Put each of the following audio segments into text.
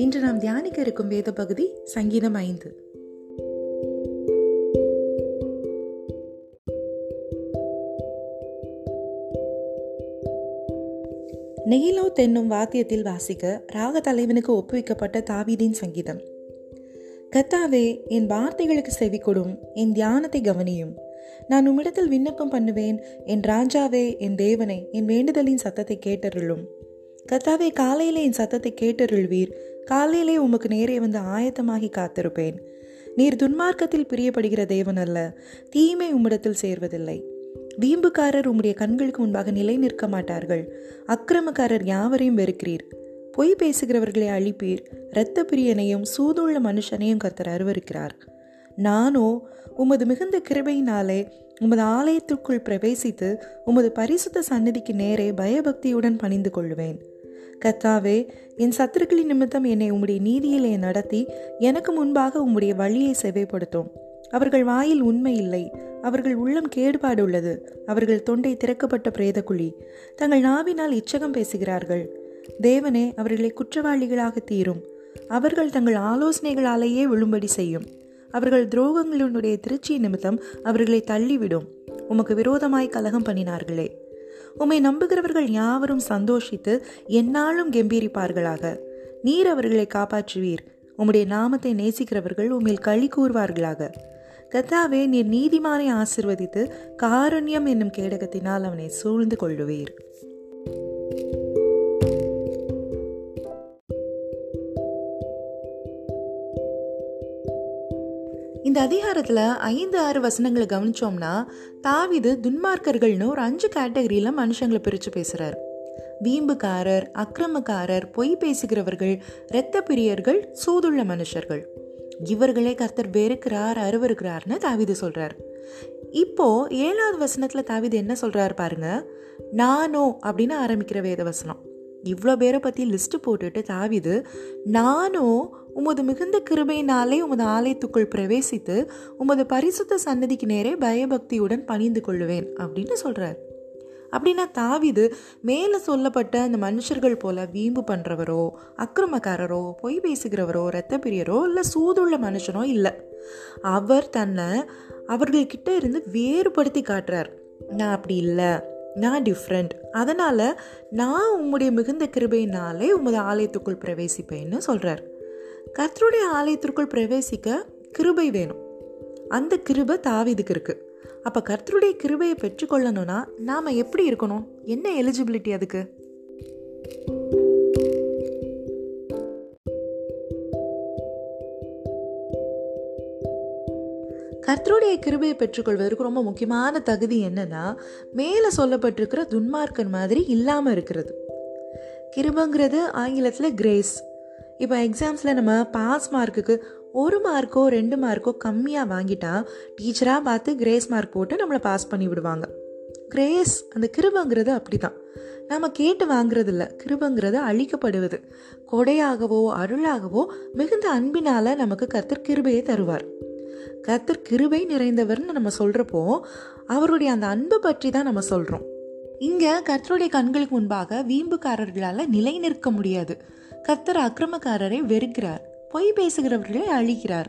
இன்று நாம் தியானிக்க இருக்கும் வேத பகுதி சங்கீதம் ஐந்து. நெயிலோ தென்னும் வாத்தியத்தில் வாசிக்க ராக தலைவனுக்கு ஒப்புவிக்கப்பட்ட தாவீதின் சங்கீதம். கத்தாவே என் வார்த்தைகளுக்கு செவி கொடும் என் தியானத்தை கவனியும். நான் உம்மிடத்தில் விண்ணப்பம் பண்ணுவேன் என் ராஜாவே என் தேவனை என் வேண்டுதலின் சத்தத்தை கேட்டருளும். கத்தாவே காலையிலே என் சத்தத்தை கேட்டருள்வீர். காலையிலே உமக்கு நேரே வந்து ஆயத்தமாகி காத்திருப்பேன். நீர் துன்மார்க்கத்தில் பிரியப்படுகிற தேவன் அல்ல தீமை உம்மிடத்தில் சேர்வதில்லை. வீம்புக்காரர் உம்முடைய கண்களுக்கு முன்பாக நிலை நிற்க மாட்டார்கள். அக்கிரமக்காரர் யாவரையும் வெறுக்கிறீர். பொய் பேசுகிறவர்களை அழிப்பீர். இரத்த பிரியனையும் சூதுள்ள மனுஷனையும் கத்தர் அருவருக்கிறார். நானோ உமது மிகுந்த கிருபையினாலே உமது ஆலயத்திற்குள் பிரவேசித்து உமது பரிசுத்த சன்னதிக்கு நேரே பயபக்தியுடன் பணிந்து கொள்வேன். கத்தாவே என் சத்துருக்களின் நிமித்தம் என்னை உம்முடைய நீதியிலே நடத்தி எனக்கு முன்பாக உம்முடைய வழியை செவைப்படுத்தும். அவர்கள் வாயில் உண்மை இல்லை. அவர்கள் உள்ளம் கேடுபாடு உள்ளது. அவர்கள் தொண்டை திறக்கப்பட்ட பிரேதக்குழி. தங்கள் நாவினால் இச்சகம் பேசுகிறார்கள். தேவனே அவர்களை குற்றவாளிகளாக தீரும். அவர்கள் தங்கள் ஆலோசனைகளாலேயே விழும்படி செய்யும். அவர்கள் துரோகங்களினுடைய திருச்சி நிமித்தம் அவர்களை தள்ளிவிடும். உமக்கு விரோதமாய் கலகம் பண்ணினார்களே. உம்மை நம்புகிறவர்கள் யாவரும் சந்தோஷித்து என்னாலும் கெம்பீரிப்பார்களாக. நீர் அவர்களை காப்பாற்றுவீர். உம்முடைய நாமத்தை நேசிக்கிறவர்கள் உம்மில் களி கூறுவார்களாக கத்தாவே நீர் நீதிமானை ஆசிர்வதித்து காரண்யம் என்னும் கேடகத்தினால் அவனை சூழ்ந்து கொள்ளுவீர். இந்த அதிகாரத்தில் ஐந்து ஆறு வசனங்களை கவனிச்சோம்னா தாவிது துன்மார்க்கர்கள்னு ஒரு அஞ்சு கேட்டகரியில் மனுஷங்களை பிரித்து பேசுகிறார் வீம்புக்காரர் அக்கிரமக்காரர் பொய் பேசுகிறவர்கள் இரத்த பிரியர்கள் சூதுள்ள மனுஷர்கள். இவர்களே கர்த்தர் வெறுக்கிறார் அருவருக்கிறார்னு தாவிது சொல்கிறார் இப்போ ஏழாவது வசனத்தில் தாவிது என்ன சொல்கிறாரு பாருங்க. நானோ அப்படின்னு ஆரம்பிக்கிற வேத வசனம். இவ்வளோ பேரை பற்றி லிஸ்ட்டு போட்டுட்டு தாவிது நானோ உமது மிகுந்த கிருபையினாலே உமது ஆலயத்துக்குள் பிரவேசித்து உமது பரிசுத்த சன்னதிக்கு நேரே பயபக்தியுடன் பணிந்து கொள்ளுவேன் அப்படின்னு சொல்றார். அப்படின்னா தாவிது மேலே சொல்லப்பட்ட அந்த மனுஷர்கள் போல வீம்பு பண்ணுறவரோ அக்கிரமக்காரரோ பொய் பேசுகிறவரோ இரத்த பிரியரோ இல்லை சூதுள்ள மனுஷனோ இல்லை. அவர் தன்னை அவர்கள்கிட்ட இருந்து வேறுபடுத்தி காட்டுறார். நான் அப்படி இல்லை நான் டிஃப்ரெண்ட் அதனால் நான் உம்முடைய மிகுந்த கிருபையினாலே உமது ஆலயத்துக்குள் பிரவேசிப்பேன்னு சொல்கிறார் கர்த்தருடைய ஆலயத்திற்குள் பிரவேசிக்க கிருபை வேணும். அந்த கிருபை தாவிதுக்கு இருக்குது அப்போ கர்த்தருடைய கிருபையை பெற்றுக்கொள்ளணும்னா நாம் எப்படி இருக்கணும்? என்ன எலிஜிபிலிட்டி அதுக்கு? கர்த்தருடைய கிருபையை பெற்றுக்கொள்வதற்கு ரொம்ப முக்கியமான தகுதி என்னன்னா மேலே சொல்லப்பட்டிருக்கிற துன்மார்க்கன் மாதிரி இல்லாமல் இருக்கிறது. கிருபங்கிறது ஆங்கிலத்தில் கிரேஸ் இப்போ எக்ஸாம்ஸில் நம்ம பாஸ் மார்க்குக்கு ஒரு மார்க்கோ ரெண்டு மார்க்கோ கம்மியாக வாங்கிட்டா டீச்சராக பார்த்து கிரேஸ் மார்க் போட்டு நம்மளை பாஸ் பண்ணி விடுவாங்க. கிரேஸ் அந்த கிருபங்கிறது அப்படி தான் நாம் கேட்டு வாங்குறது இல்லை கிருபங்கிறது அழிக்கப்படுவது. கொடையாகவோ அருளாகவோ மிகுந்த அன்பினால் நமக்கு கர்த்தர் கிருபையை தருவார். கர்த்தர் கிருபை நிறைந்தவர்னு நம்ம சொல்கிறப்போ அவருடைய அந்த அன்பு பற்றி தான் நம்ம சொல்கிறோம் இங்கே கர்த்தருடைய கண்களுக்கு முன்பாக வீம்புக்காரர்களால் நிலை நிற்க முடியாது. கர்த்தர் அக்கிரமக்காரரை வெறுக்கிறார். பொய் பேசுகிறவர்களை அழிக்கிறார்.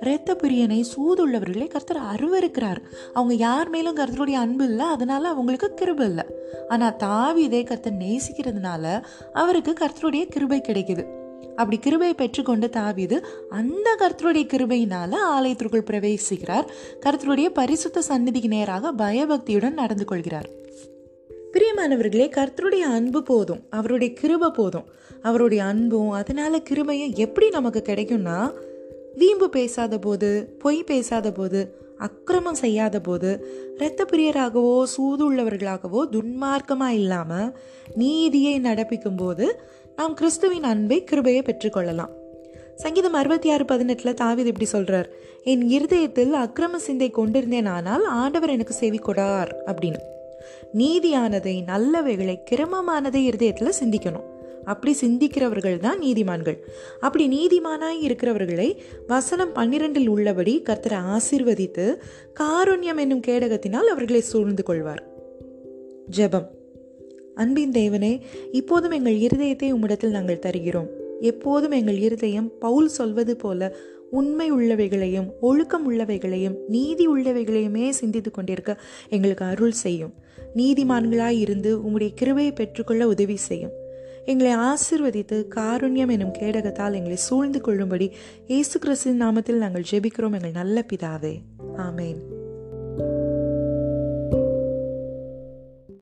இரத்த பிரியனை சூதுள்ளவர்களை கர்த்தர் அருவருக்கிறார். அவங்க யார் மேலும் கர்த்தருடைய அன்பு இல்லை அதனால அவங்களுக்கு கிருபை இல்லை. ஆனால் தாவிதை கர்த்தர் நேசிக்கிறதுனால அவருக்கு கர்த்தருடைய கிருபை கிடைக்குது. அப்படி கிருபை பெற்றுக்கொண்டு தாவிது அந்த கர்த்தருடைய கிருபையினால ஆலயத்திற்குள் பிரவேசிக்கிறார். கர்த்தருடைய பரிசுத்த சந்நிதிக்கு நேராக பயபக்தியுடன் நடந்து கொள்கிறார். பிரியமானவர்களே கர்த்தருடைய அன்பு போதும். அவருடைய கிருபை போதும். அவருடைய அன்பும் அதனால கிருபையும் எப்படி நமக்கு கிடைக்கும்னா வீம்பு பேசாத போது பொய் பேசாத போது அக்கிரமம் செய்யாத போது இரத்த பிரியராகவோ சூதுள்ளவர்களாகவோ துன்மார்க்கமாக இல்லாமல் நீதியை நடப்பிக்கும் போது நாம் கிறிஸ்துவின் அன்பை கிருபையை பெற்றுக்கொள்ளலாம். சங்கீதம் அறுபத்தி ஆறு பதினெட்டில் தாவிது இப்படி சொல்கிறார் என் இருதயத்தில் அக்கிரம சிந்தை கொண்டிருந்தேன் ஆனால் ஆண்டவர் எனக்கு செவி கொடார் அப்படின்னு. நீதியானதை நல்லவைகளை கிரமமானதை இருதயத்தில் சிந்திக்கணும். அப்படி சிந்திக்கிறவர்கள் தான் நீதிமான்கள். அப்படி நீதிமானாய் இருக்கிறவர்களை வசனம் பன்னிரெண்டில் உள்ளபடி கர்த்தரை ஆசிர்வதித்து காருண்யம் என்னும் கேடகத்தினால் அவர்களை சூழ்ந்து கொள்வார். ஜெபம். அன்பின் தேவனே இப்போதும் எங்கள் இருதயத்தை உம்மிடத்தில் நாங்கள் தருகிறோம். எப்போதும் எங்கள் இருதயம் பவுல் சொல்வது போல உண்மை உள்ளவைகளையும் ஒழுக்கம் உள்ளவைகளையும் நீதி உள்ளவைகளையுமே சிந்தித்து கொண்டிருக்க எங்களுக்கு அருள் செய்யும். நீதிமான்களாய் இருந்து உங்களுடைய கிருவையை பெற்றுக்கொள்ள உதவி செய்யும். எங்களை ஆசிர்வதித்து காருண்யம் எனும் கேடகத்தால் எங்களை சூழ்ந்து கொள்ளும்படி இயேசு கிறிஸ்தின் நாமத்தில் நாங்கள் ஜெபிக்கிறோம். எங்கள் நல்ல பிதாவே. ஆமேன்.